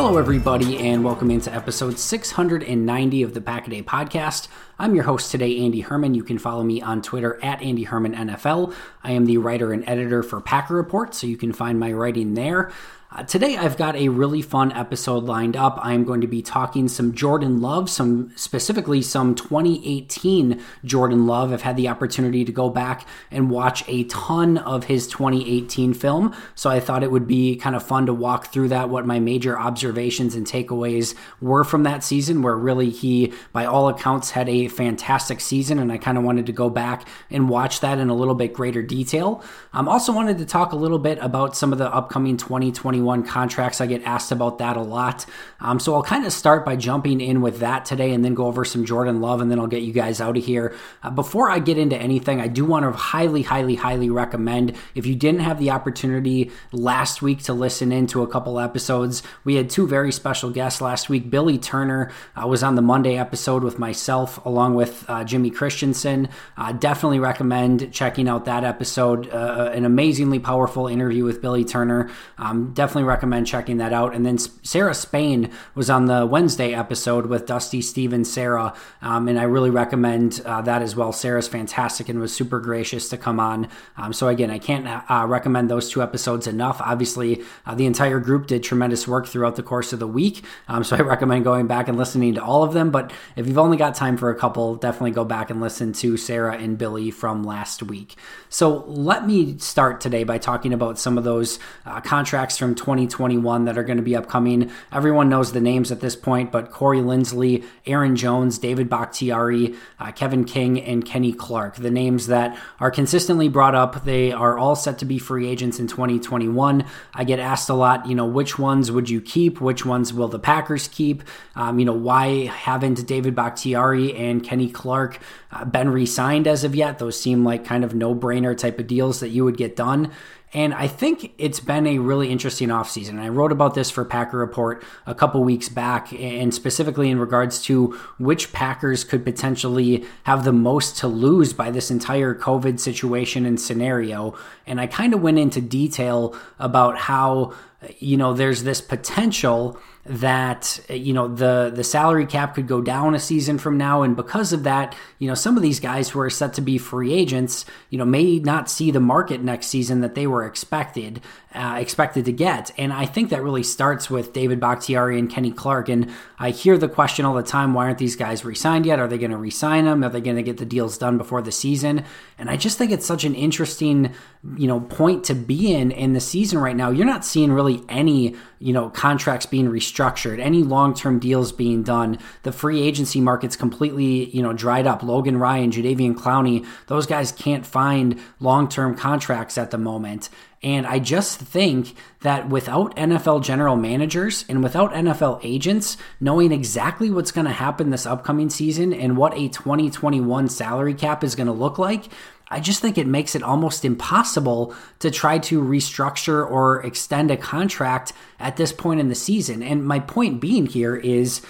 Hello, everybody, and welcome into episode 690 of the Pack a Day podcast. I'm your host today, Andy Herman. You can follow me on Twitter at Andy Herman NFL. I am the writer and editor for Packer Report, so you can find my writing there. Uh, today, I've got a really fun episode lined up. I'm going to be talking some Jordan Love, some specifically some 2018 Jordan Love. I've had the opportunity to go back and watch a ton of his 2018 film, so I thought it would be kind of fun to walk through that, what my major observations and takeaways were from that season, where really he, by all accounts, had a fantastic season, and I kind of wanted to go back and watch that in a little bit greater detail. I um, also wanted to talk a little bit about some of the upcoming 2020 2021 contracts. I get asked about that a lot. Um, so I'll kind of start by jumping in with that today and then go over some Jordan Love and then I'll get you guys out of here. Uh, before I get into anything, I do want to highly, highly, highly recommend if you didn't have the opportunity last week to listen in to a couple episodes, we had two very special guests last week. Billy Turner uh, was on the Monday episode with myself along with uh, Jimmy Christensen. Uh, definitely recommend checking out that episode. Uh, an amazingly powerful interview with Billy Turner. Um, definitely definitely recommend checking that out. And then Sarah Spain was on the Wednesday episode with Dusty Stevens, Sarah, um, and I really recommend uh, that as well. Sarah's fantastic and was super gracious to come on. Um, so again, I can't uh, recommend those two episodes enough. Obviously, uh, the entire group did tremendous work throughout the course of the week, um, so I recommend going back and listening to all of them. But if you've only got time for a couple, definitely go back and listen to Sarah and Billy from last week. So let me start today by talking about some of those uh, contracts from 2021 that are going to be upcoming. Everyone knows the names at this point, but Corey Linsley, Aaron Jones, David Bakhtiari, uh, Kevin King, and Kenny Clark, the names that are consistently brought up. They are all set to be free agents in 2021. I get asked a lot, you know, which ones would you keep? Which ones will the Packers keep? Um, you know, why haven't David Bakhtiari and Kenny Clark uh, been re signed as of yet? Those seem like kind of no brainer type of deals that you would get done. And I think it's been a really interesting offseason. I wrote about this for Packer Report a couple weeks back, and specifically in regards to which Packers could potentially have the most to lose by this entire COVID situation and scenario. And I kind of went into detail about how you know, there's this potential that you know the the salary cap could go down a season from now. And because of that you know some of these guys who are set to be free agents you know may not see the market next season that they were expected uh, expected to get. And i think that really starts with david bakhtiari and kenny clark. And i hear the question all the time why aren't these guys re-signed yet? Are they going to re-sign them? Are they going to get the deals done before the season? And i just think it's such an interesting you know point to be in in the season right now. You're not seeing really any you know contracts being restructured any long-term deals being done. The free agency market's completely you know dried up. Logan ryan jadeveon clowney those guys can't find long-term contracts at the moment and I just think that without NFL general managers and without NFL agents knowing exactly what's going to happen this upcoming season and what a 2021 salary cap is going to look like, I just think it makes it almost impossible to try to restructure or extend a contract at this point in the season. And my point being here is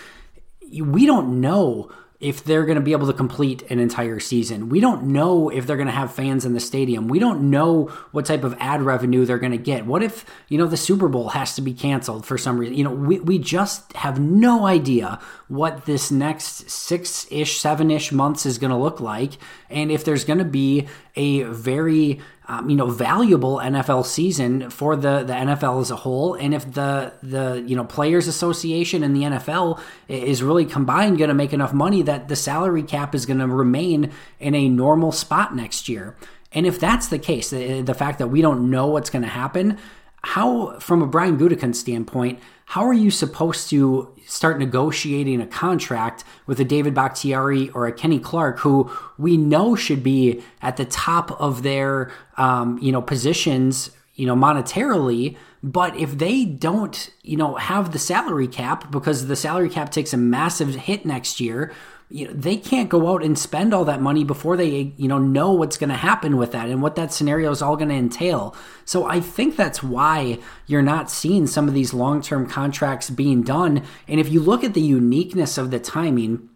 we don't know if they're going to be able to complete an entire season. We don't know if they're going to have fans in the stadium. We don't know what type of ad revenue they're going to get. What if, you know, the Super Bowl has to be canceled for some reason? You know, we, we just have no idea what this next six ish, seven ish months is going to look like. And if there's going to be a very um, you know valuable NFL season for the the NFL as a whole. And if the the you know players association and the NFL is really combined going to make enough money that the salary cap is going to remain in a normal spot next year. And if that's the case the, the fact that we don't know what's going to happen how from a Brian Gutekunst standpoint how are you supposed to start negotiating a contract with a David Bakhtiari or a Kenny Clark, who we know should be at the top of their, um, you know, positions, you know, monetarily. But if they don't, you know, have the salary cap because the salary cap takes a massive hit next year, you know, they can't go out and spend all that money before they you know know what's going to happen with that and what that scenario is all going to entail. So I think that's why you're not seeing some of these long-term contracts being done. And if you look at the uniqueness of the timing,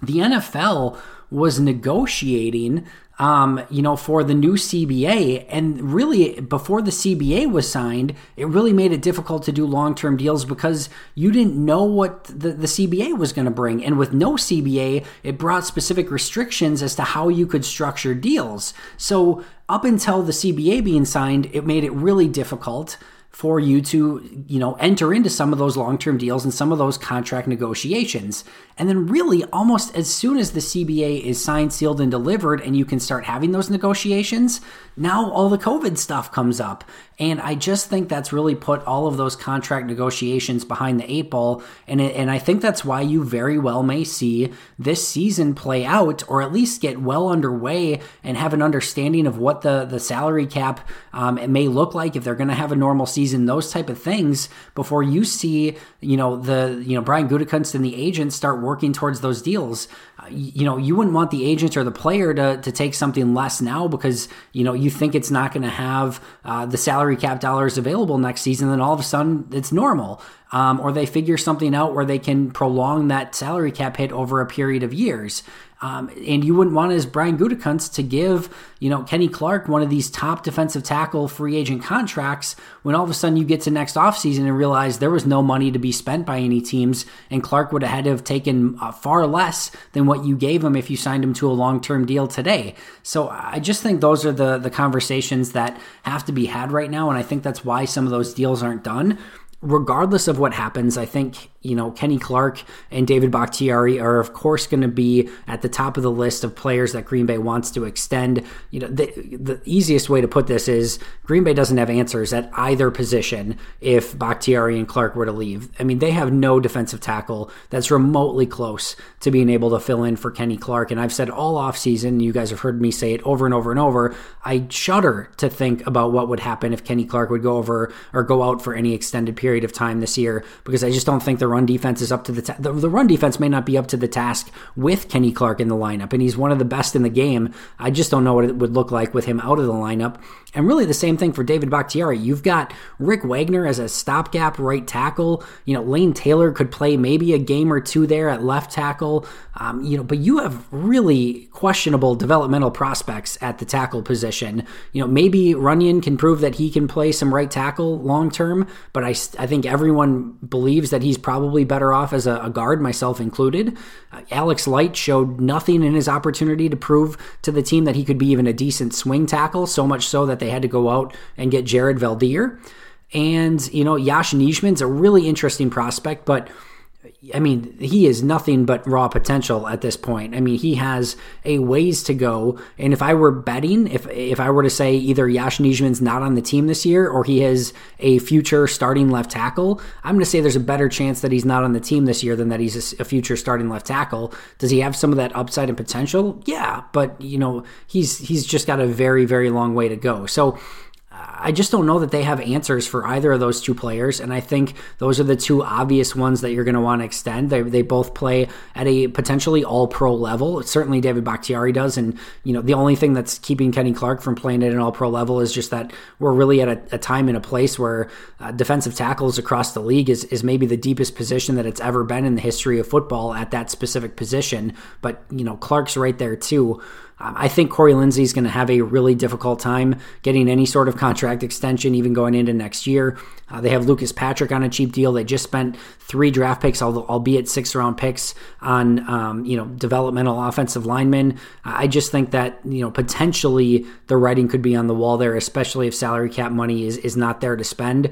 the NFL was negotiating um, you know, for the new CBA. And really, before the CBA was signed, it really made it difficult to do long term deals because you didn't know what the, the CBA was going to bring. And with no CBA, it brought specific restrictions as to how you could structure deals. So, up until the CBA being signed, it made it really difficult for you to, you know, enter into some of those long-term deals and some of those contract negotiations. And then really almost as soon as the CBA is signed, sealed and delivered and you can start having those negotiations, now all the COVID stuff comes up. And I just think that's really put all of those contract negotiations behind the eight ball. And, it, and I think that's why you very well may see this season play out or at least get well underway and have an understanding of what the, the salary cap um, may look like if they're going to have a normal season, those type of things before you see, you know, the, you know, Brian Gutekunst and the agents start working towards those deals. Uh, you know, you wouldn't want the agent or the player to, to take something less now because, you know, you think it's not going to have uh, the salary cap dollars available next season, then all of a sudden it's normal. Um, or they figure something out where they can prolong that salary cap hit over a period of years. Um, and you wouldn't want as Brian Gutekunst to give, you know, Kenny Clark one of these top defensive tackle free agent contracts when all of a sudden you get to next offseason and realize there was no money to be spent by any teams, and Clark would have had to have taken uh, far less than what you gave him if you signed him to a long term deal today. So I just think those are the the conversations that have to be had right now, and I think that's why some of those deals aren't done regardless of what happens, I think you know, Kenny Clark and David Bakhtiari are, of course, going to be at the top of the list of players that Green Bay wants to extend. You know, the, the easiest way to put this is Green Bay doesn't have answers at either position if Bakhtiari and Clark were to leave. I mean, they have no defensive tackle that's remotely close to being able to fill in for Kenny Clark. And I've said all offseason, you guys have heard me say it over and over and over, I shudder to think about what would happen if Kenny Clark would go over or go out for any extended period of time this year because I just don't think the run defense is up to the, ta- the the run defense may not be up to the task with Kenny Clark in the lineup, and he's one of the best in the game. I just don't know what it would look like with him out of the lineup. And really the same thing for David Bakhtiari. You've got Rick Wagner as a stopgap right tackle. You know, Lane Taylor could play maybe a game or two there at left tackle. Um, you know, but you have really questionable developmental prospects at the tackle position. You know, maybe Runyan can prove that he can play some right tackle long term, but I, I think everyone believes that he's probably better off as a, a guard, myself included. Uh, Alex Light showed nothing in his opportunity to prove to the team that he could be even a decent swing tackle, so much so that they had to go out and get Jared Veldheer. And, you know, Yosh Nijman's a really interesting prospect, but I mean, he is nothing but raw potential at this point. I mean, he has a ways to go. And if I were betting, if if I were to say either Yosh Nijman's not on the team this year or he has a future starting left tackle, I'm going to say there's a better chance that he's not on the team this year than that he's a, a future starting left tackle. Does he have some of that upside and potential? Yeah, but you know, he's he's just got a very very long way to go. So I just don't know that they have answers for either of those two players. And I think those are the two obvious ones that you're going to want to extend. They, they both play at a potentially all pro level. Certainly David Bakhtiari does. And, you know, the only thing that's keeping Kenny Clark from playing at an all pro level is just that we're really at a, a time and a place where uh, defensive tackles across the league is, is maybe the deepest position that it's ever been in the history of football at that specific position. But, you know, Clark's right there too. I think Corey Linsley is going to have a really difficult time getting any sort of contract extension, even going into next year. Uh, they have Lucas Patrick on a cheap deal. They just spent three draft picks, albeit six round picks, on um, you know developmental offensive linemen. I just think that you know potentially the writing could be on the wall there, especially if salary cap money is is not there to spend.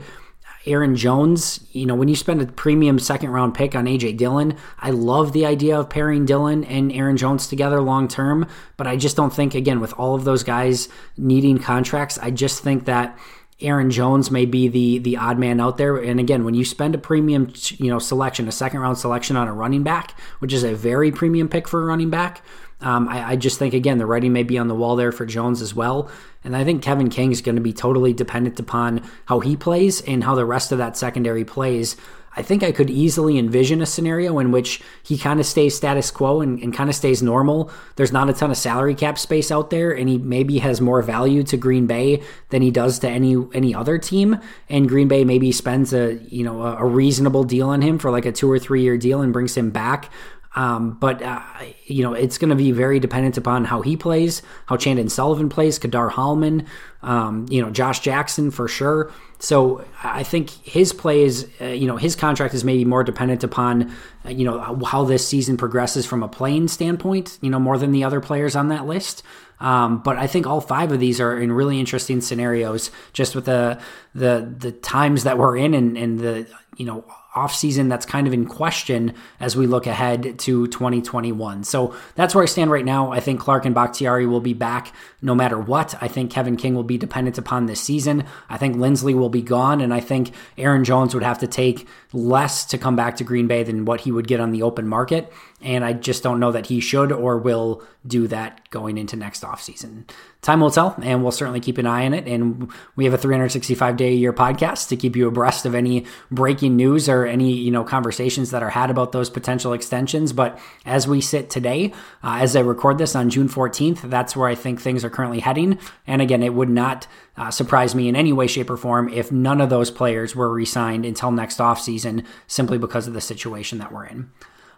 Aaron Jones, you know, when you spend a premium second round pick on AJ Dillon, I love the idea of pairing Dillon and Aaron Jones together long term, but I just don't think, again, with all of those guys needing contracts, I just think that. Aaron Jones may be the the odd man out there. And again, when you spend a premium, you know, selection, a second round selection on a running back, which is a very premium pick for a running back, um, I, I, just think again the writing may be on the wall there for Jones as well, and I think Kevin King is going to be totally dependent upon how he plays and how the rest of that secondary plays. I think I could easily envision a scenario in which he kind of stays status quo and, and kind of stays normal. There's not a ton of salary cap space out there, and he maybe has more value to Green Bay than he does to any any other team. And Green Bay maybe spends a you know a, a reasonable deal on him for like a two or three year deal and brings him back um, but uh, you know, it's going to be very dependent upon how he plays, how Chandon Sullivan plays, Ka'dar Hollman, um, you know, Josh Jackson for sure. So I think his plays, uh, you know, his contract is maybe more dependent upon, uh, you know, how this season progresses from a playing standpoint, you know, more than the other players on that list. Um, but I think all five of these are in really interesting scenarios, just with the the the times that we're in and, and the you know offseason that's kind of in question as we look ahead to 2021. So that's where I stand right now. I think Clark and Bakhtiari will be back no matter what. I think Kevin King will be dependent upon this season. I think Linsley will be gone, and I think Aaron Jones would have to take less to come back to Green Bay than what he would get on the open market. And I just don't know that he should or will do that going into next offseason. Time will tell, and we'll certainly keep an eye on it. And we have a 365 day a year podcast to keep you abreast of any breaking news or any you know conversations that are had about those potential extensions. But as we sit today, uh, as I record this on June 14th, that's where I think things are currently heading. And again, it would not uh, surprise me in any way, shape, or form if none of those players were re signed until next offseason simply because of the situation that we're in.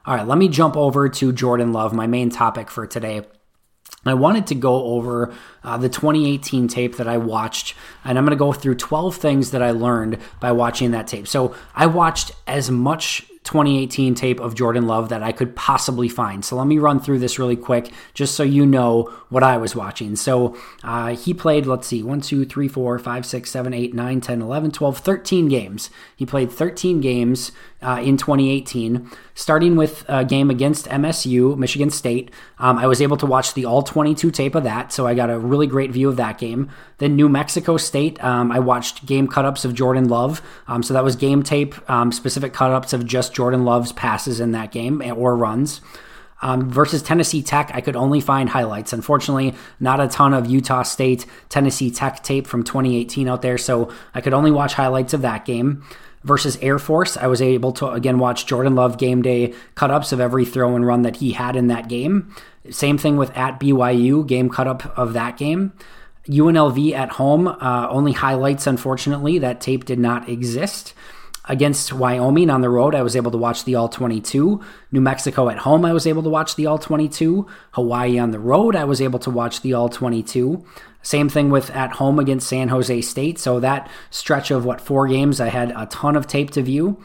All right, let me jump over to Jordan Love, my main topic for today. I wanted to go over uh, the 2018 tape that I watched, and I'm going to go through 12 things that I learned by watching that tape. So I watched as much 2018 tape of Jordan Love that I could possibly find. So let me run through this really quick just so you know what I was watching. So uh, he played, let's see, 1, 2, 3, 4, 5, 6, 7, 8, 9, 10, 11, 12, 13 games. He played 13 games uh, in 2018, starting with a game against MSU, Michigan State. Um, I was able to watch the all 22 tape of that, so I got a really great view of that game. Then New Mexico State, um, I watched game cut-ups of Jordan Love. Um, so that was game tape, um, specific cut-ups of just Jordan Love's passes in that game or runs. Um, versus Tennessee Tech, I could only find highlights. Unfortunately, not a ton of Utah State, Tennessee Tech tape from 2018 out there, so I could only watch highlights of that game versus Air Force, I was able to again watch Jordan Love game day cut ups of every throw and run that he had in that game. Same thing with at BYU, game cut up of that game. UNLV at home, uh, only highlights, unfortunately. That tape did not exist. Against Wyoming on the road, I was able to watch the All 22. New Mexico at home, I was able to watch the All 22. Hawaii on the road, I was able to watch the All 22. Same thing with at home against San Jose State. So that stretch of what, four games, I had a ton of tape to view.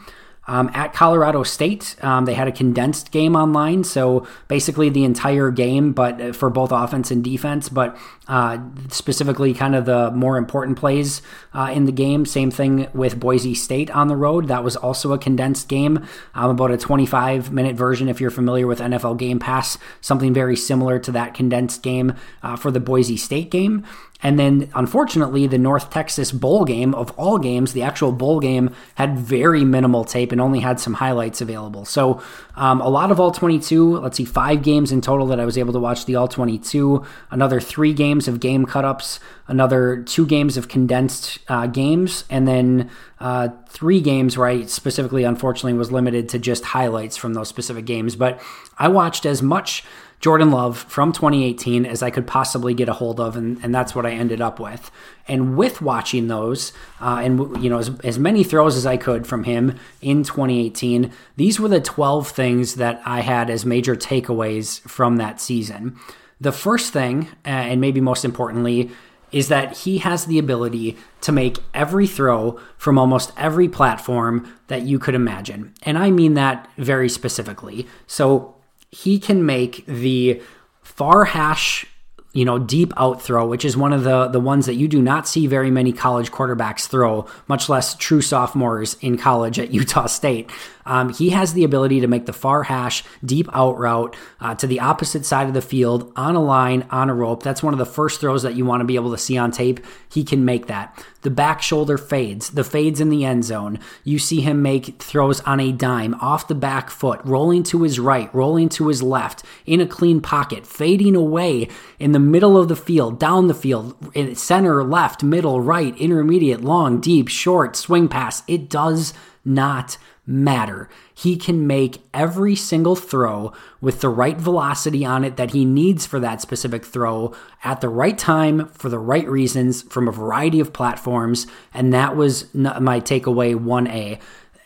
Um, at Colorado State, um, they had a condensed game online, so basically the entire game, but uh, for both offense and defense, but uh, specifically kind of the more important plays uh, in the game. Same thing with Boise State on the road. That was also a condensed game, um, about a 25 minute version if you're familiar with NFL Game Pass, something very similar to that condensed game uh, for the Boise State game. And then, unfortunately, the North Texas bowl game of all games, the actual bowl game, had very minimal tape and only had some highlights available. So, um, a lot of all 22. Let's see, five games in total that I was able to watch the all 22. Another three games of game cutups. Another two games of condensed uh, games, and then uh, three games where I specifically, unfortunately, was limited to just highlights from those specific games. But I watched as much Jordan Love from 2018 as I could possibly get a hold of, and, and that's what I ended up with. And with watching those, uh, and you know, as, as many throws as I could from him in 2018, these were the 12 things that I had as major takeaways from that season. The first thing, uh, and maybe most importantly, is that he has the ability to make every throw from almost every platform that you could imagine. And I mean that very specifically. So he can make the far hash you know, deep out throw, which is one of the the ones that you do not see very many college quarterbacks throw, much less true sophomores in college at Utah State. Um, he has the ability to make the far hash deep out route uh, to the opposite side of the field on a line, on a rope. That's one of the first throws that you want to be able to see on tape. He can make that. The back shoulder fades, the fades in the end zone. You see him make throws on a dime, off the back foot, rolling to his right, rolling to his left, in a clean pocket, fading away in the middle of the field, down the field, center, left, middle, right, intermediate, long, deep, short, swing pass. It does not matter. He can make every single throw with the right velocity on it that he needs for that specific throw at the right time for the right reasons from a variety of platforms. And that was my takeaway 1A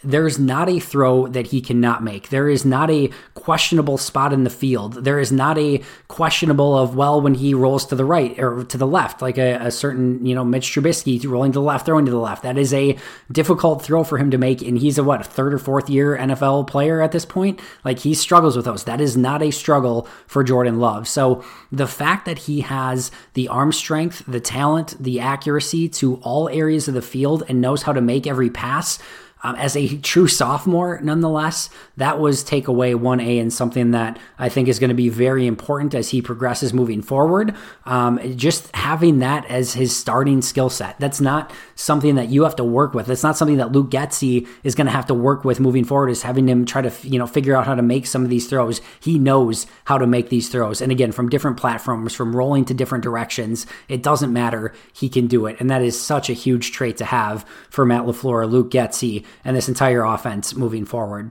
there's not a throw that he cannot make. There is not a questionable spot in the field. There is not a questionable of, well, when he rolls to the right or to the left, like a, a, certain, you know, Mitch Trubisky rolling to the left, throwing to the left. That is a difficult throw for him to make. And he's a, what, third or fourth year NFL player at this point? Like he struggles with those. That is not a struggle for Jordan Love. So the fact that he has the arm strength, the talent, the accuracy to all areas of the field and knows how to make every pass um, as a true sophomore, nonetheless, that was takeaway 1A and something that I think is going to be very important as he progresses moving forward. Um, just having that as his starting skill set. That's not something that you have to work with. It's not something that Luke Getsy is going to have to work with moving forward, is having him try to, you know, figure out how to make some of these throws. He knows how to make these throws. And again, from different platforms, from rolling to different directions, it doesn't matter. He can do it. And that is such a huge trait to have for Matt LaFleur, Luke Getsy, and this entire offense moving forward.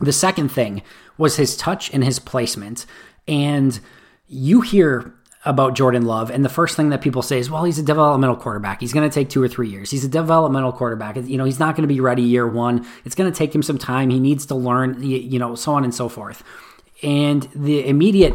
The second thing was his touch and his placement. And you hear about Jordan Love, and the first thing that people say is, well, he's a developmental quarterback. He's going to take two or three years. He's a developmental quarterback. You know, he's not going to be ready year one. It's going to take him some time. He needs to learn, you know, so on and so forth. And the immediate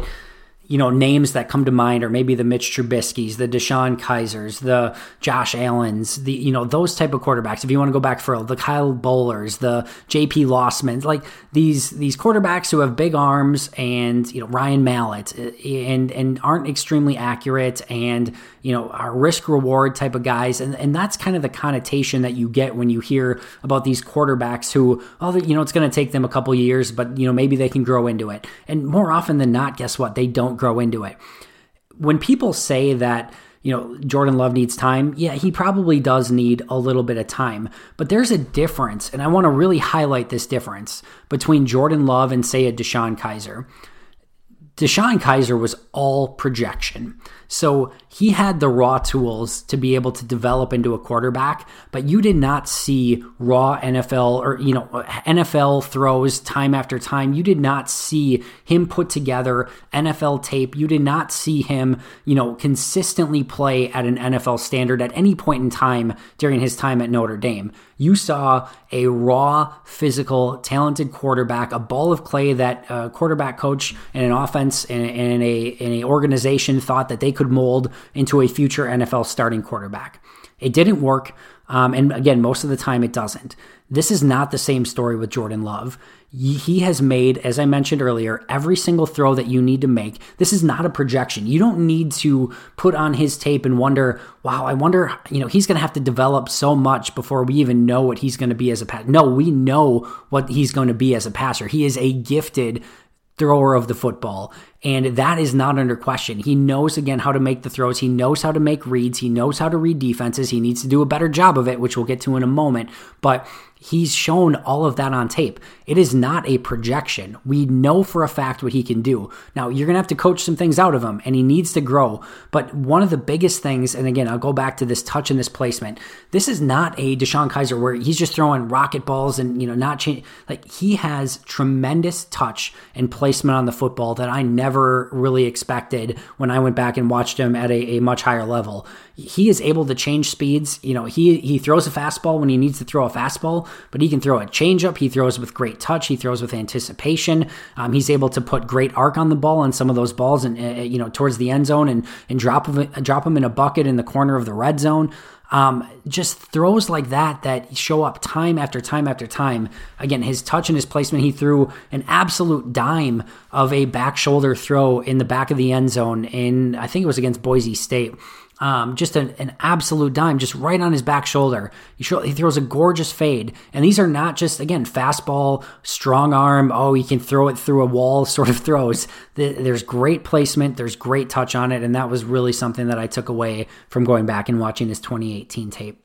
you know, names that come to mind are maybe the Mitch Trubisky's, the DeShone Kizers, the Josh Allen's, the, you know, those type of quarterbacks. If you want to go back for the Kyle Bollers, the JP Losmans, like these, these quarterbacks who have big arms and, you know, Ryan Mallett eh, and, and aren't extremely accurate and, you know, are risk reward type of guys. And, and that's kind of the connotation that you get when you hear about these quarterbacks who, oh, you know, it's going to take them a couple years, but, you know, maybe they can grow into it. And more often than not, guess what? They don't grow into it. When people say that, you know, Jordan Love needs time. Yeah, he probably does need a little bit of time. But there's a difference, and I want to really highlight this difference between Jordan Love and, say, a DeShone Kizer. DeShone Kizer was all projection. So he had the raw tools to be able to develop into a quarterback, but you did not see raw NFL or, you know, NFL throws time after time. You did not see him put together NFL tape. You did not see him, you know, consistently play at an NFL standard at any point in time during his time at Notre Dame. You saw a raw, physical, talented quarterback, a ball of clay that a quarterback coach and an offense and, and a, and a organization thought that they could mold into a future NFL starting quarterback. It didn't work. Um, and again, most of the time it doesn't. This is not the same story with Jordan Love. He has made, as I mentioned earlier, every single throw that you need to make. This is not a projection. You don't need to put on his tape and wonder, wow, I wonder, you know, he's going to have to develop so much before we even know what he's going to be as a passer. No, we know what he's going to be as a passer. He is a gifted thrower of the football. And that is not under question. He knows, again, how to make the throws. He knows how to make reads. He knows how to read defenses. He needs to do a better job of it, which we'll get to in a moment. But He's shown all of that on tape. It is not a projection. We know for a fact what he can do. Now, you're going to have to coach some things out of him, and he needs to grow. But one of the biggest things, and again, I'll go back to this touch and this placement. This is not a DeShone Kizer where he's just throwing rocket balls and, you know, not change. Like, he has tremendous touch and placement on the football that I never really expected when I went back and watched him at a, a much higher level he is able to change speeds. You know, he he throws a fastball when he needs to throw a fastball, but he can throw a changeup. He throws with great touch. He throws with anticipation. Um, he's able to put great arc on the ball on some of those balls, and uh, you know, towards the end zone, and and drop them drop them in a bucket in the corner of the red zone. Um, just throws like that that show up time after time after time. Again, his touch and his placement, he threw an absolute dime of a back shoulder throw in the back of the end zone in I think it was against Boise State. Um, just an, an, absolute dime, just right on his back shoulder. He, he, throws a gorgeous fade. And these are not just, again, fastball, strong arm, oh, he can throw it through a wall sort of throws. There's great placement, there's great touch on it. And that was really something that I took away from going back and watching his 2018 tape.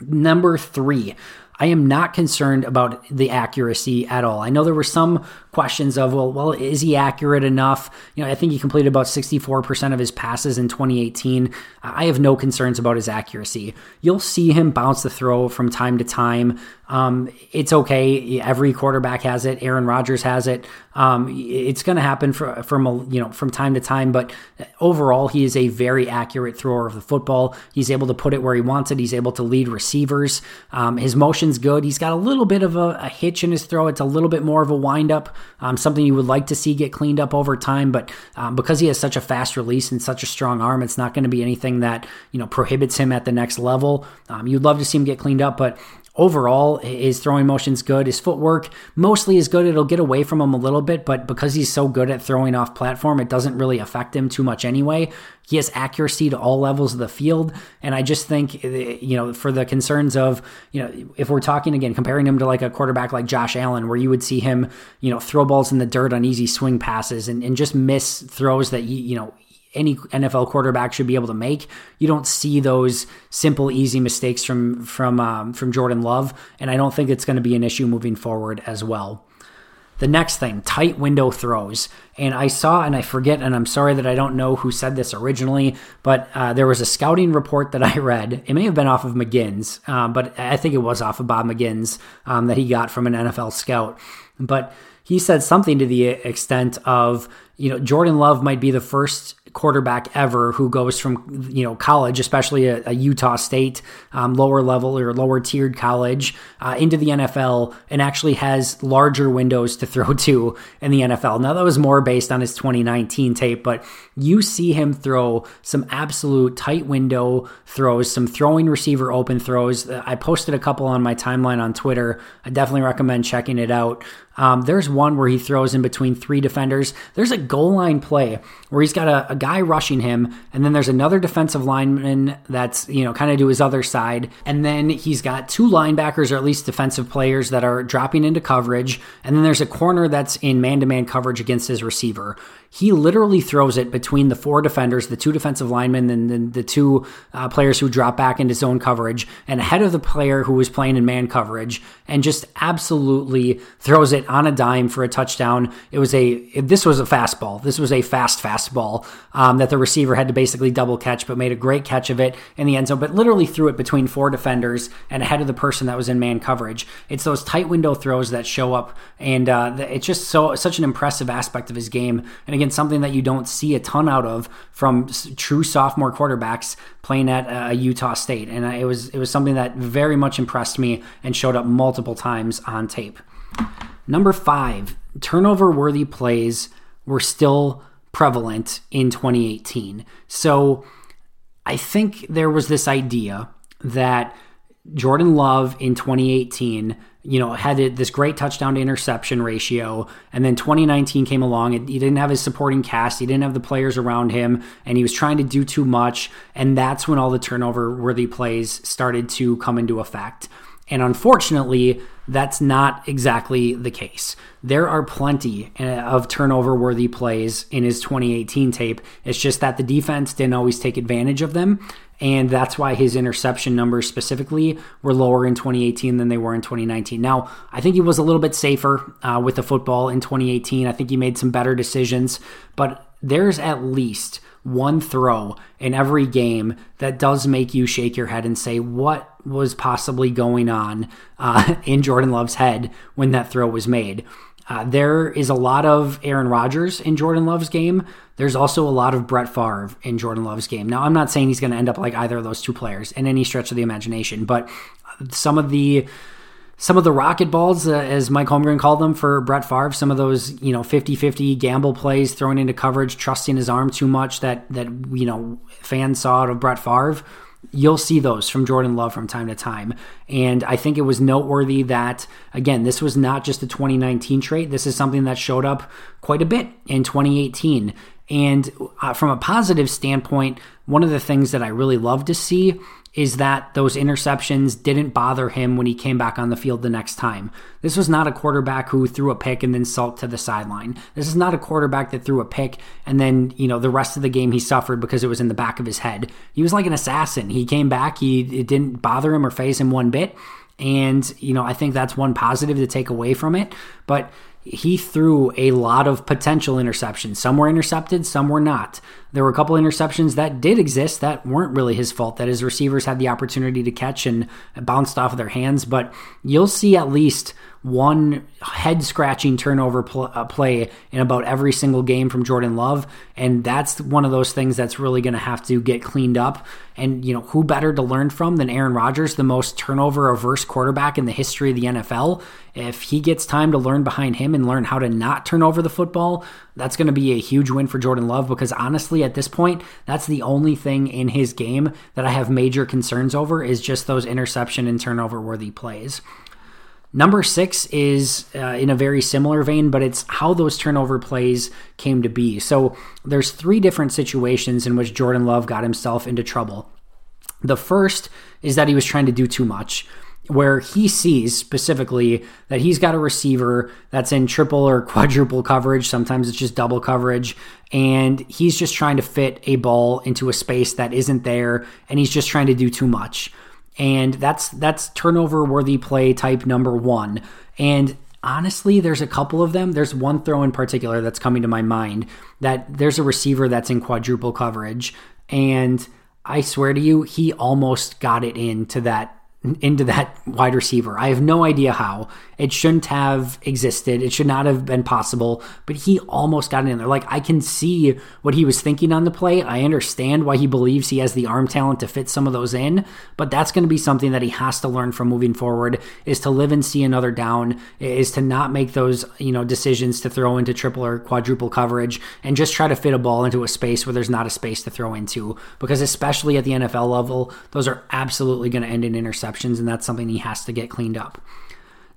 Number three, I am not concerned about the accuracy at all. I know there were some questions of, well, well, is he accurate enough? You know, I think he completed about 64% of his passes in 2018. I have no concerns about his accuracy. You'll see him bounce the throw from time to time. Um, it's okay. Every quarterback has it. Aaron Rodgers has it. Um, it's going to happen for, from you know from time to time. But overall, he is a very accurate thrower of the football. He's able to put it where he wants it. He's able to lead receivers. Um, his motion's good. He's got a little bit of a, a, hitch in his throw. It's a little bit more of a windup. Um, something you would like to see get cleaned up over time. But um, because he has such a fast release and such a strong arm, it's not going to be anything that you know prohibits him at the next level. Um, you'd love to see him get cleaned up, but overall his throwing motion's good. His footwork mostly is good. It'll get away from him a little bit but because he's so good at throwing off platform it doesn't really affect him too much anyway. He has accuracy to all levels of the field and i just think you know for the concerns of you know if we're talking again comparing him to like a quarterback like josh allen where you would see him you know throw balls in the dirt on easy swing passes and, and just miss throws that you, you know any NFL quarterback should be able to make. You don't see those simple, easy mistakes from from um, from Jordan Love, and I don't think it's going to be an issue moving forward as well. The next thing, tight window throws. And I saw, and I forget, and I'm sorry that I don't know who said this originally, but uh, there was a scouting report that I read. It may have been off of McGinn's, uh, but I think it was off of Bob McGinn's um, that he got from an NFL scout. But he said something to the extent of, you know, Jordan Love might be the first quarterback ever who goes from you know college, especially a, a Utah State um, lower level or lower tiered college, uh, into the NFL and actually has larger windows to throw to in the NFL. Now that was more based on his 2019 tape, but you see him throw some absolute tight window throws, some throwing receiver open throws. I posted a couple on my timeline on Twitter. I definitely recommend checking it out. Um, there's one where he throws in between three defenders. There's a goal line play where he's got a, a guy rushing him, and then there's another defensive lineman that's, you know, kind of to his other side. And then he's got two linebackers, or at least defensive players, that are dropping into coverage. And then there's a corner that's in man to man coverage against his receiver he literally throws it between the four defenders, the two defensive linemen, and then the two uh, players who drop back into zone coverage, and ahead of the player who was playing in man coverage, and just absolutely throws it on a dime for a touchdown. It was a this was a fastball. This was a fast fastball um, that the receiver had to basically double catch, but made a great catch of it in the end zone. But literally threw it between four defenders and ahead of the person that was in man coverage. It's those tight window throws that show up, and uh, it's just so such an impressive aspect of his game. And again, something that you don't see a ton out of from true sophomore quarterbacks playing at uh, Utah State. And it was it was something that very much impressed me and showed up multiple times on tape. Number five, turnover worthy plays were still prevalent in 2018. So I think there was this idea that Jordan Love in 2018 you know, had this great touchdown to interception ratio. And then 2019 came along and he didn't have his supporting cast. He didn't have the players around him and he was trying to do too much. And that's when all the turnover worthy plays started to come into effect. And unfortunately, that's not exactly the case. There are plenty uh, of turnover worthy plays in his 2018 tape. It's just that the defense didn't always take advantage of them and that's why his interception numbers specifically were lower in 2018 than they were in 2019. Now, I think he was a little bit safer uh, with the football in 2018. I think he made some better decisions, but there's at least one throw in every game that does make you shake your head and say, what was possibly going on uh, in Jordan Love's head when that throw was made? Uh, there is a lot of Aaron Rodgers in Jordan Love's game. There's also a lot of Brett Favre in Jordan Love's game. Now, I'm not saying he's going to end up like either of those two players in any stretch of the imagination, but some of the some of the rocket balls, uh, as Mike Holmgren called them for Brett Favre, some of those, you know, 50-50 gamble plays, thrown into coverage, trusting his arm too much that that you know fans saw out of Brett Favre you'll see those from Jordan Love from time to time. And I think it was noteworthy that, again, this was not just a 2019 trait. This is something that showed up quite a bit in 2018. And uh, from a positive standpoint, one of the things that I really love to see is that those interceptions didn't bother him when he came back on the field the next time. This was not a quarterback who threw a pick and then sulked to the sideline. This is not a quarterback that threw a pick and then, you know, the rest of the game he suffered because it was in the back of his head. He was like an assassin. He came back, he it didn't bother him or phase him one bit. And, you know, I think that's one positive to take away from it. But he threw a lot of potential interceptions. Some were intercepted, some were not. There were a couple interceptions that did exist that weren't really his fault, that his receivers had the opportunity to catch and bounced off of their hands. But you'll see at least one head scratching turnover pl- uh, play in about every single game from Jordan Love. And that's one of those things that's really going to have to get cleaned up. And, you know, who better to learn from than Aaron Rodgers, the most turnover averse quarterback in the history of the NFL? If he gets time to learn behind him and learn how to not turn over the football, that's going to be a huge win for Jordan Love because honestly, at this point, that's the only thing in his game that I have major concerns over is just those interception and turnover worthy plays. Number six is uh, in a very similar vein, but it's how those turnover plays came to be. So there's three different situations in which Jordan Love got himself into trouble. The first is that he was trying to do too much, where he sees specifically that he's got a receiver that's in triple or quadruple coverage. Sometimes it's just double coverage. And he's just trying to fit a ball into a space that isn't there. And he's just trying to do too much and that's that's turnover worthy play type number one. And honestly, there's a couple of them. There's one throw in particular that's coming to my mind that there's a receiver that's in quadruple coverage, and I swear to you, he almost got it into that into that wide receiver. I have no idea how. It shouldn't have existed. It should not have been possible, but he almost got in there. Like I can see what he was thinking on the play. I understand why he believes he has the arm talent to fit some of those in, but that's going to be something that he has to learn from moving forward is to live and see another down, is to not make those, you know, decisions to throw into triple or quadruple coverage and just try to fit a ball into a space where there's not a space to throw into because especially at the NFL level, those are absolutely going to end in interceptions and that's something he has to get cleaned up.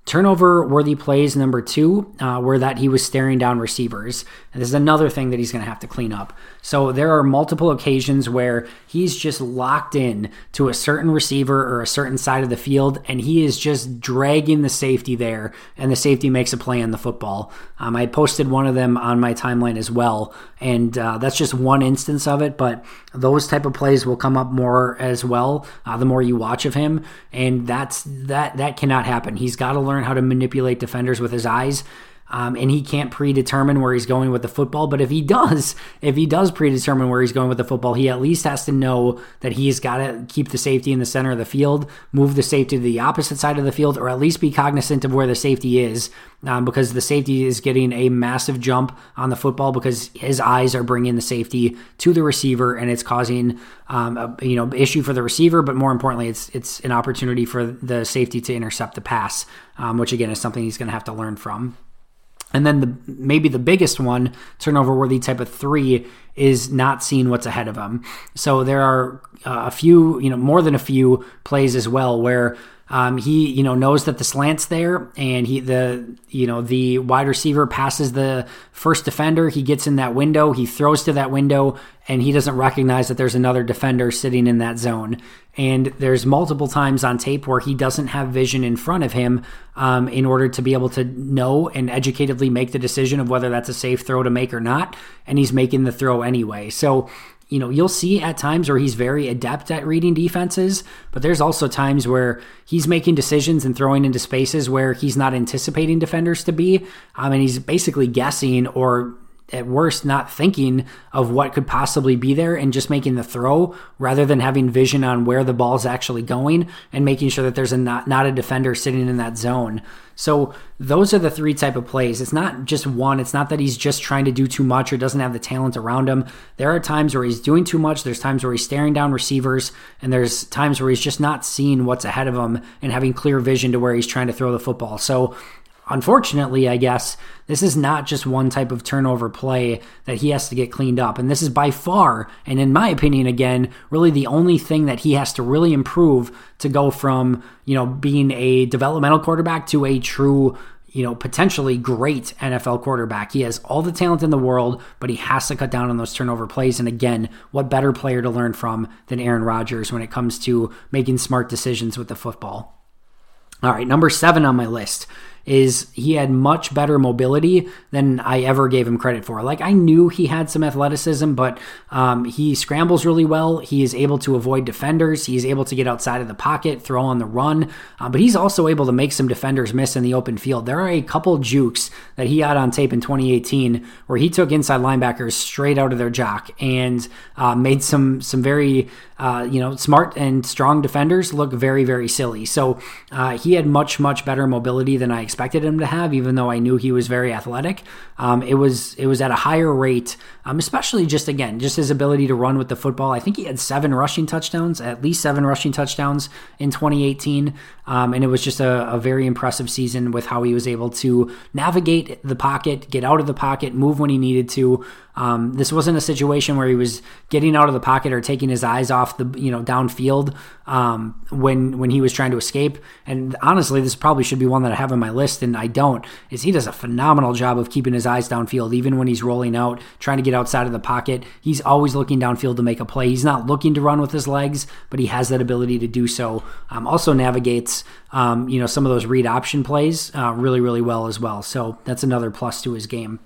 Turnover worthy plays number two uh, were that he was staring down receivers. And this is another thing that he's going to have to clean up. So there are multiple occasions where he's just locked in to a certain receiver or a certain side of the field, and he is just dragging the safety there, and the safety makes a play on the football. Um, I posted one of them on my timeline as well, and uh, that's just one instance of it. But those type of plays will come up more as well uh, the more you watch of him, and that's that that cannot happen. He's got to learn how to manipulate defenders with his eyes. Um, and he can't predetermine where he's going with the football. But if he does, if he does predetermine where he's going with the football, he at least has to know that he's got to keep the safety in the center of the field, move the safety to the opposite side of the field, or at least be cognizant of where the safety is, um, because the safety is getting a massive jump on the football because his eyes are bringing the safety to the receiver, and it's causing um, a you know issue for the receiver, but more importantly, it's it's an opportunity for the safety to intercept the pass, um, which again is something he's going to have to learn from. And then the maybe the biggest one, turnover worthy type of three, is not seeing what's ahead of him. So there are uh, a few, you know, more than a few plays as well where um, he, you know, knows that the slant's there, and he the you know the wide receiver passes the first defender. He gets in that window, he throws to that window, and he doesn't recognize that there's another defender sitting in that zone. And there's multiple times on tape where he doesn't have vision in front of him um, in order to be able to know and educatedly make the decision of whether that's a safe throw to make or not. And he's making the throw anyway. So you know, you'll see at times where he's very adept at reading defenses, but there's also times where he's making decisions and throwing into spaces where he's not anticipating defenders to be. I mean, he's basically guessing or at worst not thinking of what could possibly be there and just making the throw rather than having vision on where the ball's actually going and making sure that there's a not, not a defender sitting in that zone. So those are the three type of plays. It's not just one. It's not that he's just trying to do too much or doesn't have the talent around him. There are times where he's doing too much. There's times where he's staring down receivers, and there's times where he's just not seeing what's ahead of him and having clear vision to where he's trying to throw the football. So Unfortunately, I guess, this is not just one type of turnover play that he has to get cleaned up. And this is by far, and in my opinion, again, really the only thing that he has to really improve to go from, you know, being a developmental quarterback to a true, you know, potentially great NFL quarterback. He has all the talent in the world, but he has to cut down on those turnover plays. And again, what better player to learn from than Aaron Rodgers when it comes to making smart decisions with the football? All right, number seven on my list is he had much better mobility than I ever gave him credit for. Like I knew he had some athleticism, but um, he scrambles really well. He is able to avoid defenders. He is able to get outside of the pocket, throw on the run, uh, but he's also able to make some defenders miss in the open field. There are a couple jukes that he had on tape in 2018 where he took inside linebackers straight out of their jock and uh, made some some very uh, you know smart and strong defenders look very very silly. So uh, he had much much better mobility than I expected him to have, even though I knew he was very athletic. Um, it was it was at a higher rate, um, especially just again just his ability to run with the football. I think he had seven rushing touchdowns, at least seven rushing touchdowns in 2018, um, and it was just a, a very impressive season with how he was able to navigate the pocket, get out of the pocket, move when he needed to. Um, this wasn't a situation where he was getting out of the pocket or taking his eyes off the you know downfield um, when when he was trying to escape. And honestly, this probably should be one that I have on my list, and I don't. Is he does a phenomenal job of keeping his eyes downfield, even when he's rolling out, trying to get outside of the pocket. He's always looking downfield to make a play. He's not looking to run with his legs, but he has that ability to do so. Um, also navigates um, you know some of those read option plays uh, really really well as well. So that's another plus to his game.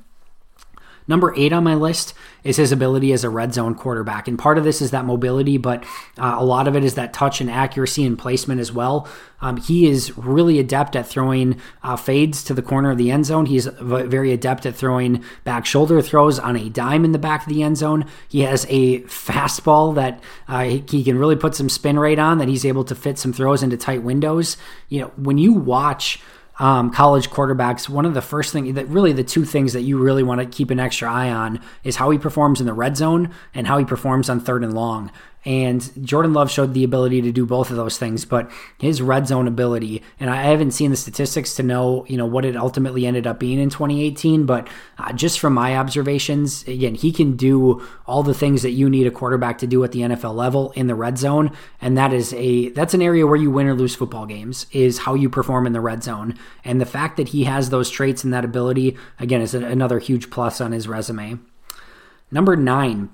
Number eight on my list is his ability as a red zone quarterback. And part of this is that mobility, but uh, a lot of it is that touch and accuracy and placement as well. Um, he is really adept at throwing uh, fades to the corner of the end zone. He's very adept at throwing back shoulder throws on a dime in the back of the end zone. He has a fastball that uh, he can really put some spin rate on that he's able to fit some throws into tight windows. You know, when you watch um, college quarterbacks, one of the first things that really the two things that you really want to keep an extra eye on is how he performs in the red zone and how he performs on third and long. And Jordan Love showed the ability to do both of those things, but his red zone ability, and I haven't seen the statistics to know, you know, what it ultimately ended up being in 2018, but uh, just from my observations, again, he can do all the things that you need a quarterback to do at the NFL level in the red zone, and that is a that's an area where you win or lose football games is how you perform in the red zone. And the fact that he has those traits and that ability, again, is another huge plus on his resume. Number nine,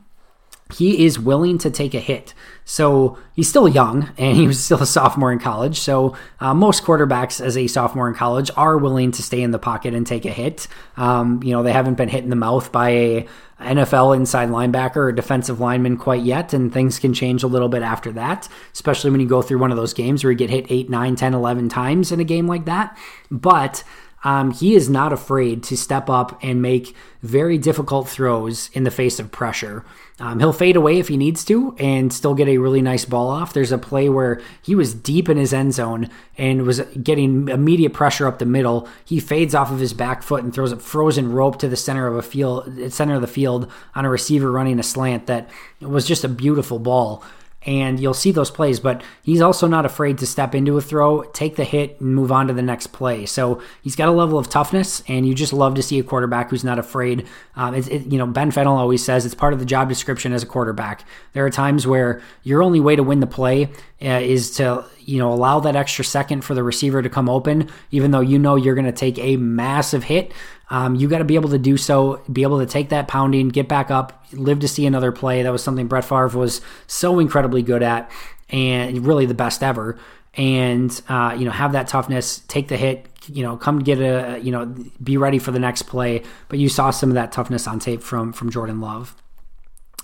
he is willing to take a hit. So he's still young and he was still a sophomore in college. So uh, most quarterbacks as a sophomore in college are willing to stay in the pocket and take a hit. Um, you know, they haven't been hit in the mouth by a NFL inside linebacker or defensive lineman quite yet, and things can change a little bit after that, especially when you go through one of those games where you get hit 8, 9, 10, 11 times in a game like that. But um, he is not afraid to step up and make very difficult throws in the face of pressure. Um, he'll fade away if he needs to and still get a really nice ball off. There's a play where he was deep in his end zone and was getting immediate pressure up the middle. He fades off of his back foot and throws a frozen rope to the center of a field, center of the field on a receiver running a slant. That was just a beautiful ball and you'll see those plays, but he's also not afraid to step into a throw, take the hit, and move on to the next play. So he's got a level of toughness, and you just love to see a quarterback who's not afraid. Um, it, it, you know, Ben Fennell always says it's part of the job description as a quarterback. There are times where your only way to win the play uh, is to you know allow that extra second for the receiver to come open, even though you know you're going to take a massive hit. Um, you got to be able to do so, be able to take that pounding, get back up, live to see another play. That was something Brett Favre was so incredibly good at, and really the best ever. And uh, you know, have that toughness, take the hit, you know, come get a, you know, be ready for the next play. But you saw some of that toughness on tape from from Jordan Love.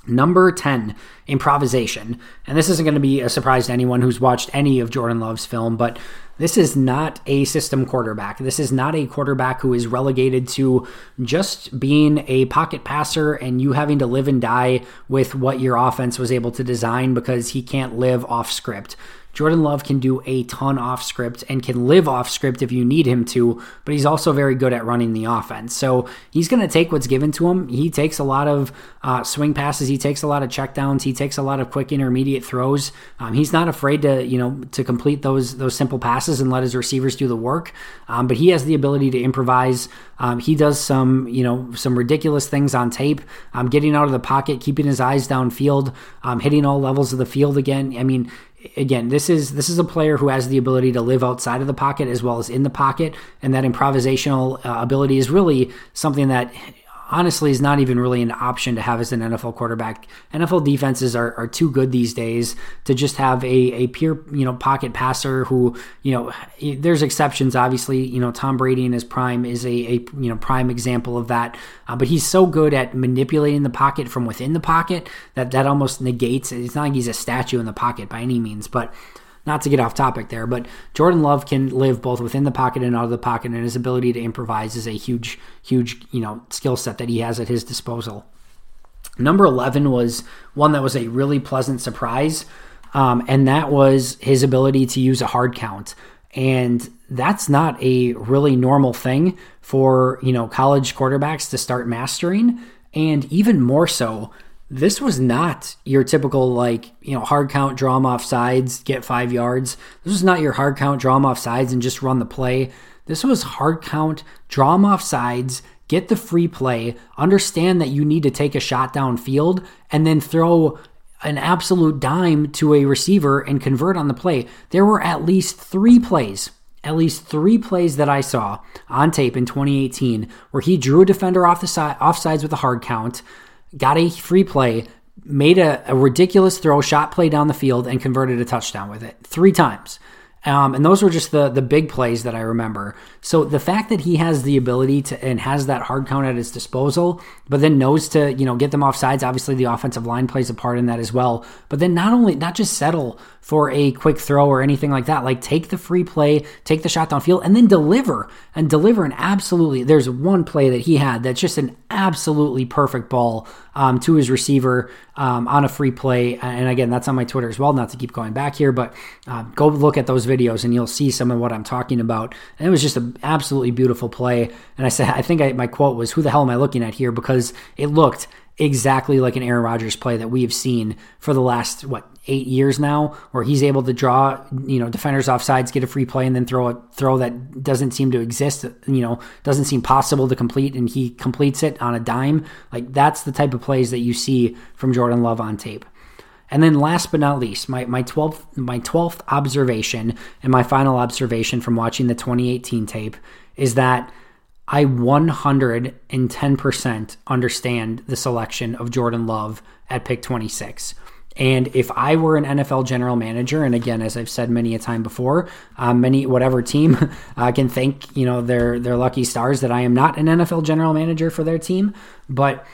Number 10, improvisation. And this isn't going to be a surprise to anyone who's watched any of Jordan Love's film, but this is not a system quarterback. This is not a quarterback who is relegated to just being a pocket passer and you having to live and die with what your offense was able to design because he can't live off script. Jordan Love can do a ton off script and can live off script if you need him to, but he's also very good at running the offense. So he's going to take what's given to him. He takes a lot of uh, swing passes. He takes a lot of checkdowns. He takes a lot of quick intermediate throws. Um, he's not afraid to you know to complete those those simple passes and let his receivers do the work. Um, but he has the ability to improvise. Um, he does some you know some ridiculous things on tape. Um, getting out of the pocket, keeping his eyes downfield, um, hitting all levels of the field again. I mean again, this is this is a player who has the ability to live outside of the pocket as well as in the pocket, and that improvisational uh, ability is really something that honestly is not even really an option to have as an NFL quarterback. NFL defenses are, are too good these days to just have a, a pure, you know, pocket passer who, you know, there's exceptions, obviously, you know, Tom Brady in his prime is a, a you know, prime example of that. Uh, but he's so good at manipulating the pocket from within the pocket that that almost negates, it's not like he's a statue in the pocket by any means, but not to get off topic there, but Jordan Love can live both within the pocket and out of the pocket, and his ability to improvise is a huge, huge, you know, skill set that he has at his disposal. Number 11 was one that was a really pleasant surprise, um, and that was his ability to use a hard count. And that's not a really normal thing for, you know, college quarterbacks to start mastering. And even more so this was not your typical like you know hard count draw them off sides get five yards. This was not your hard count draw them off sides and just run the play. This was hard count draw them off sides get the free play understand that you need to take a shot downfield and then throw an absolute dime to a receiver and convert on the play. There were at least three plays at least three plays that I saw on tape in 2018 where he drew a defender off the side, off sides with a hard count, got a free play, made a, a, ridiculous throw, shot play down the field, and converted a touchdown with it three times. Um, and those were just the the big plays that I remember. So the fact that he has the ability to and has that hard count at his disposal, but then knows to you know get them off sides. Obviously, the offensive line plays a part in that as well. But then not only not just settle for a quick throw or anything like that. Like take the free play, take the shot downfield, and then deliver and deliver an absolutely. There's one play that he had that's just an absolutely perfect ball um, to his receiver um, on a free play. And again, that's on my Twitter as well. Not to keep going back here, but uh, go look at those videos and you'll see some of what I'm talking about. And it was just an absolutely beautiful play. And I said, I think I, my quote was, "Who the hell am I looking at here?" Because it looked exactly like an Aaron Rodgers play that we've seen for the last what eight years now, where he's able to draw, you know, defenders off sides, get a free play, and then throw a throw that doesn't seem to exist, you know, doesn't seem possible to complete, and he completes it on a dime. Like that's the type of plays that you see from Jordan Love on tape. And then last but not least, my, my 12th my 12th observation and my final observation from watching the 2018 tape is that I 110% understand the selection of Jordan Love at pick 26. And if I were an NFL general manager, and again, as I've said many a time before, um, many whatever team uh, can thank you know their their lucky stars that I am not an NFL general manager for their team, but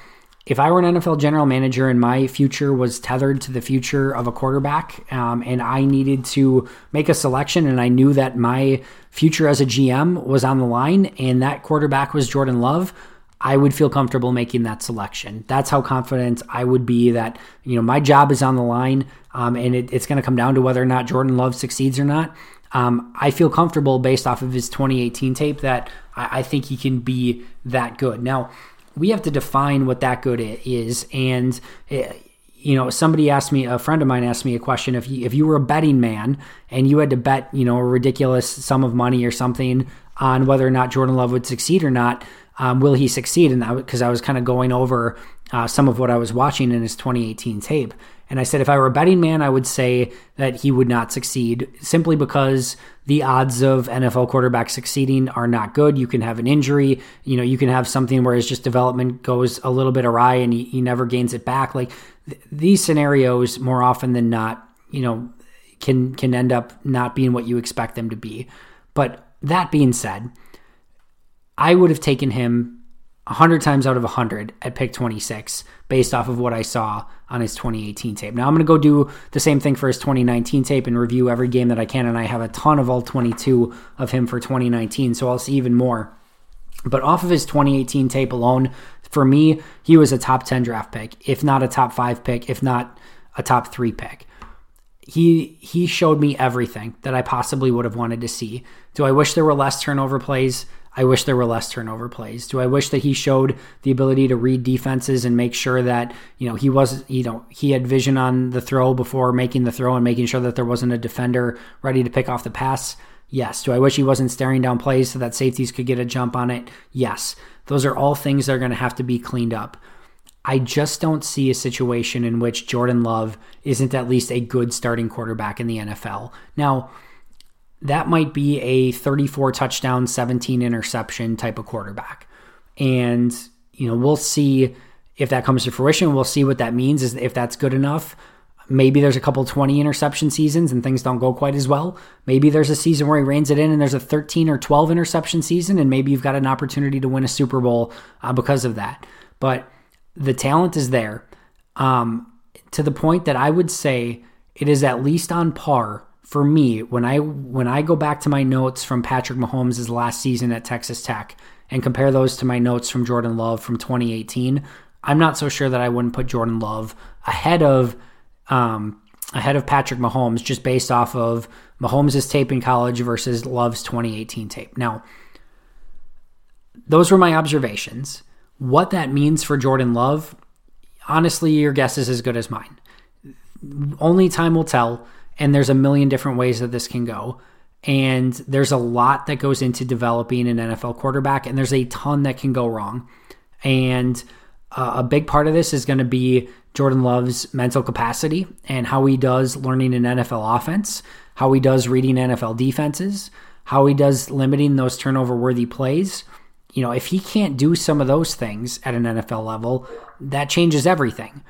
if I were an NFL general manager and my future was tethered to the future of a quarterback, um, and I needed to make a selection, and I knew that my future as a GM was on the line, and that quarterback was Jordan Love, I would feel comfortable making that selection. That's how confident I would be that you know my job is on the line, um, and it, it's going to come down to whether or not Jordan Love succeeds or not. Um, I feel comfortable based off of his 2018 tape that I, I think he can be that good. Now we have to define what that good is. And, eh, you know, somebody asked me, a friend of mine asked me a question. If you, if you were a betting man and you had to bet, you know, a ridiculous sum of money or something on whether or not Jordan Love would succeed or not, um, will he succeed? And that because I was kind of going over uh, some of what I was watching in his 2018 tape. And I said, if I were a betting man, I would say that he would not succeed simply because the odds of NFL quarterbacks succeeding are not good. You can have an injury, you know, you can have something where his just development goes a little bit awry and he, he never gains it back. Like th- these scenarios, more often than not, you know, can can end up not being what you expect them to be. But that being said, I would have taken him 100 times out of 100 at pick 26 based off of what I saw on his 2018 tape. Now I'm going to go do the same thing for his 2019 tape and review every game that I can and I have a ton of all 22 of him for 2019, so I'll see even more. But off of his 2018 tape alone, for me, he was a top 10 draft pick, if not a top 5 pick, if not a top 3 pick. He he showed me everything that I possibly would have wanted to see. Do I wish there were less turnover plays? I wish there were less turnover plays. Do I wish that he showed the ability to read defenses and make sure that, you know, he was, you know, he had vision on the throw before making the throw and making sure that there wasn't a defender ready to pick off the pass? Yes. Do I wish he wasn't staring down plays so that safeties could get a jump on it? Yes. Those are all things that are going to have to be cleaned up. I just don't see a situation in which Jordan Love isn't at least a good starting quarterback in the NFL. Now, that might be a 34 touchdown, 17 interception type of quarterback. And, you know, we'll see if that comes to fruition. We'll see what that means is if that's good enough. Maybe there's a couple 20 interception seasons and things don't go quite as well. Maybe there's a season where he reins it in and there's a 13 or 12 interception season, and maybe you've got an opportunity to win a Super Bowl uh, because of that. But the talent is there um, to the point that I would say it is at least on par for me when I when I go back to my notes from Patrick Mahomes' last season at Texas Tech and compare those to my notes from Jordan Love from 2018, I'm not so sure that I wouldn't put Jordan Love ahead of um, ahead of Patrick Mahomes just based off of Mahomes' tape in college versus Love's 2018 tape. Now, those were my observations. What that means for Jordan Love, honestly, your guess is as good as mine. Only time will tell and there's a million different ways that this can go. And there's a lot that goes into developing an NFL quarterback, and there's a ton that can go wrong. And uh, a big part of this is going to be Jordan Love's mental capacity and how he does learning an NFL offense, how he does reading NFL defenses, how he does limiting those turnover worthy plays. You know, if he can't do some of those things at an NFL level, that changes everything.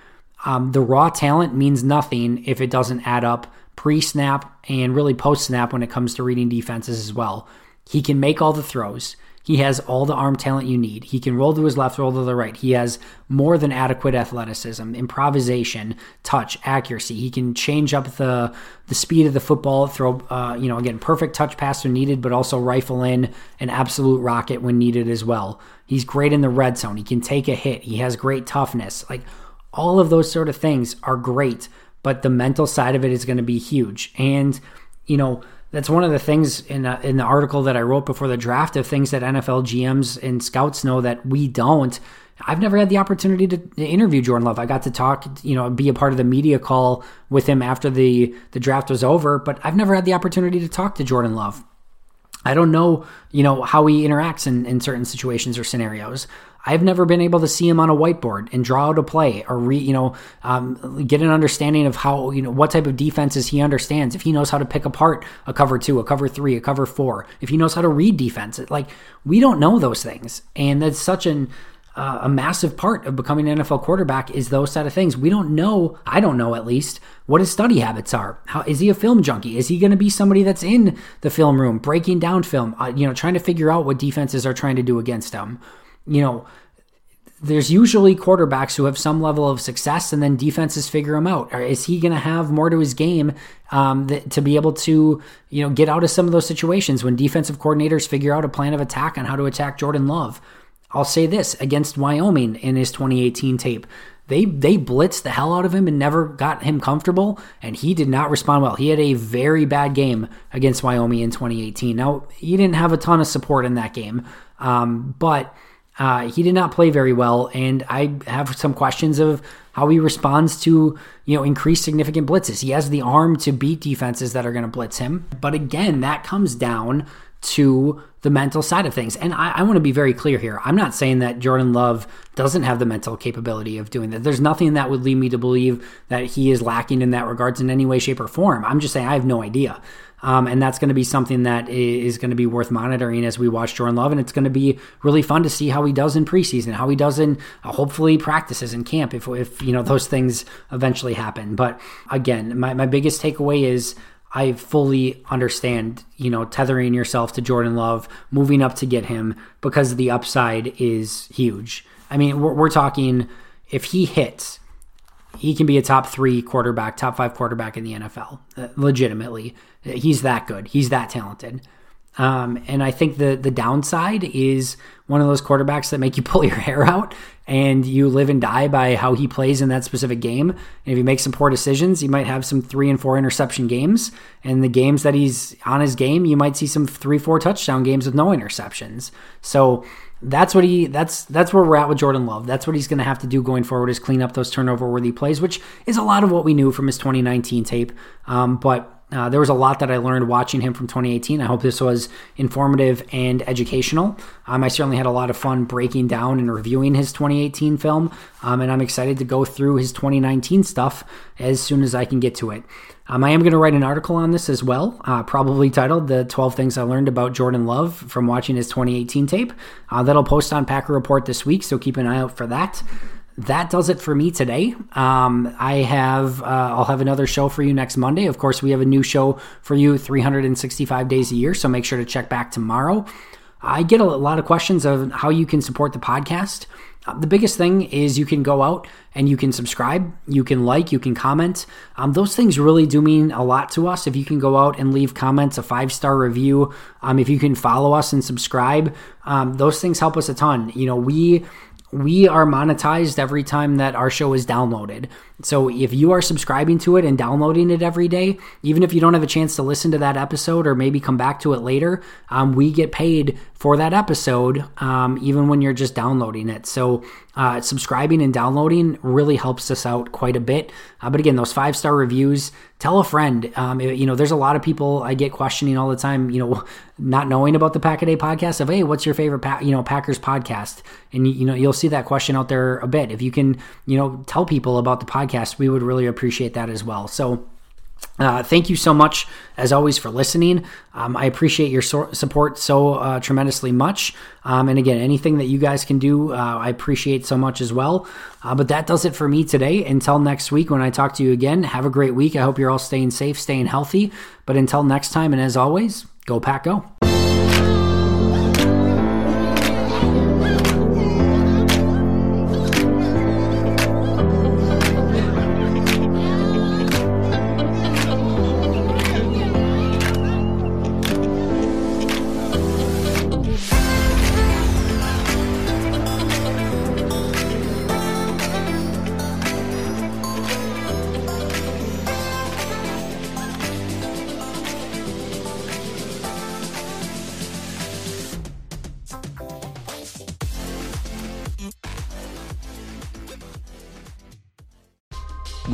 Um, the raw talent means nothing if it doesn't add up pre snap and really post snap when it comes to reading defenses as well. He can make all the throws. He has all the arm talent you need. He can roll to his left, roll to the right. He has more than adequate athleticism, improvisation, touch, accuracy. He can change up the the speed of the football, throw, uh, you know, again, perfect touch pass when needed, but also rifle in an absolute rocket when needed as well. He's great in the red zone. He can take a hit. He has great toughness. Like all of those sort of things are great but the mental side of it is going to be huge. And, you know, that's one of the things in, a, in the article that I wrote before the draft of things that NFL GMs and scouts know that we don't. I've never had the opportunity to interview Jordan Love. I got to talk, you know, be a part of the media call with him after the the draft was over, but I've never had the opportunity to talk to Jordan Love. I don't know, you know, how he interacts in, in certain situations or scenarios. I've never been able to see him on a whiteboard and draw out a play or re, you know, um, get an understanding of how, you know, what type of defenses he understands. If he knows how to pick apart a cover two, a cover three, a cover four, if he knows how to read defense, like we don't know those things, and that's such an uh, a massive part of becoming an NFL quarterback is those set of things. We don't know, I don't know at least, what his study habits are. How is he a film junkie? Is he going to be somebody that's in the film room breaking down film, uh, you know, trying to figure out what defenses are trying to do against him? You know, there's usually quarterbacks who have some level of success and then defenses figure him out. Or is he going to have more to his game um, to be able to, you know, get out of some of those situations when defensive coordinators figure out a plan of attack on how to attack Jordan Love? I'll say this against Wyoming in his 2018 tape. They they blitzed the hell out of him and never got him comfortable, and he did not respond well. He had a very bad game against Wyoming in 2018. Now he didn't have a ton of support in that game, um, but uh, he did not play very well, and I have some questions of how he responds to you know increased significant blitzes. He has the arm to beat defenses that are going to blitz him, but again, that comes down to the mental side of things. And I, I want to be very clear here. I'm not saying that Jordan Love doesn't have the mental capability of doing that. There's nothing that would lead me to believe that he is lacking in that regards in any way, shape, or form. I'm just saying I have no idea. Um, and that's going to be something that is going to be worth monitoring as we watch Jordan Love. And it's going to be really fun to see how he does in preseason, how he does in uh, hopefully practices in camp if, if, you know, those things eventually happen. But again, my, my biggest takeaway is I fully understand, you know, tethering yourself to Jordan Love, moving up to get him because the upside is huge. I mean, we're, we're talking if he hits, he can be a top three quarterback, top five quarterback in the NFL, uh, legitimately. He's that good. He's that talented. Um, and I think the the downside is one of those quarterbacks that make you pull your hair out and you live and die by how he plays in that specific game. And if he makes some poor decisions, he might have some three and four interception games. And the games that he's on his game, you might see some three, four touchdown games with no interceptions. So that's what he that's that's where we're at with Jordan Love. That's what he's going to have to do going forward is clean up those turnover worthy plays, which is a lot of what we knew from his 2019 tape. Um, but uh, there was a lot that I learned watching him from 2018. I hope this was informative and educational. Um, I certainly had a lot of fun breaking down and reviewing his 2018 film, um, and I'm excited to go through his 2019 stuff as soon as I can get to it. Um, I am going to write an article on this as well, uh, probably titled The 12 Things I Learned About Jordan Love from Watching His 2018 Tape. Uh, that'll post on Packer Report this week, so keep an eye out for that that does it for me today. Um, I have uh, I'll have another show for you next Monday. Of course, we have a new show for you 365 days a year, so make sure to check back tomorrow. I get a lot of questions of how you can support the podcast. Uh, the biggest thing is you can go out and you can subscribe, you can like, you can comment. Um, those things really do mean a lot to us. If you can go out and leave comments, a five star review, um, if you can follow us and subscribe, um, those things help us a ton. You know, we we are monetized every time that our show is downloaded. So if you are subscribing to it and downloading it every day, even if you don't have a chance to listen to that episode or maybe come back to it later, um, we get paid for that episode, um, even when you're just downloading it. So uh, subscribing and downloading really helps us out quite a bit. Uh, but again, those five star reviews, tell a friend. Um, you know, there's a lot of people I get questioning all the time. You know, not knowing about the Pack a Day podcast of hey, what's your favorite pa- you know Packers podcast? And you know, you'll see that question out there a bit. If you can, you know, tell people about the podcast podcast, we would really appreciate that as well. So, uh, thank you so much, as always, for listening. Um, I appreciate your so- support so uh, tremendously much. Um, and again, anything that you guys can do, uh, I appreciate so much as well. Uh, but that does it for me today. Until next week, when I talk to you again, have a great week. I hope you're all staying safe, staying healthy. But until next time, and as always, go pack, go.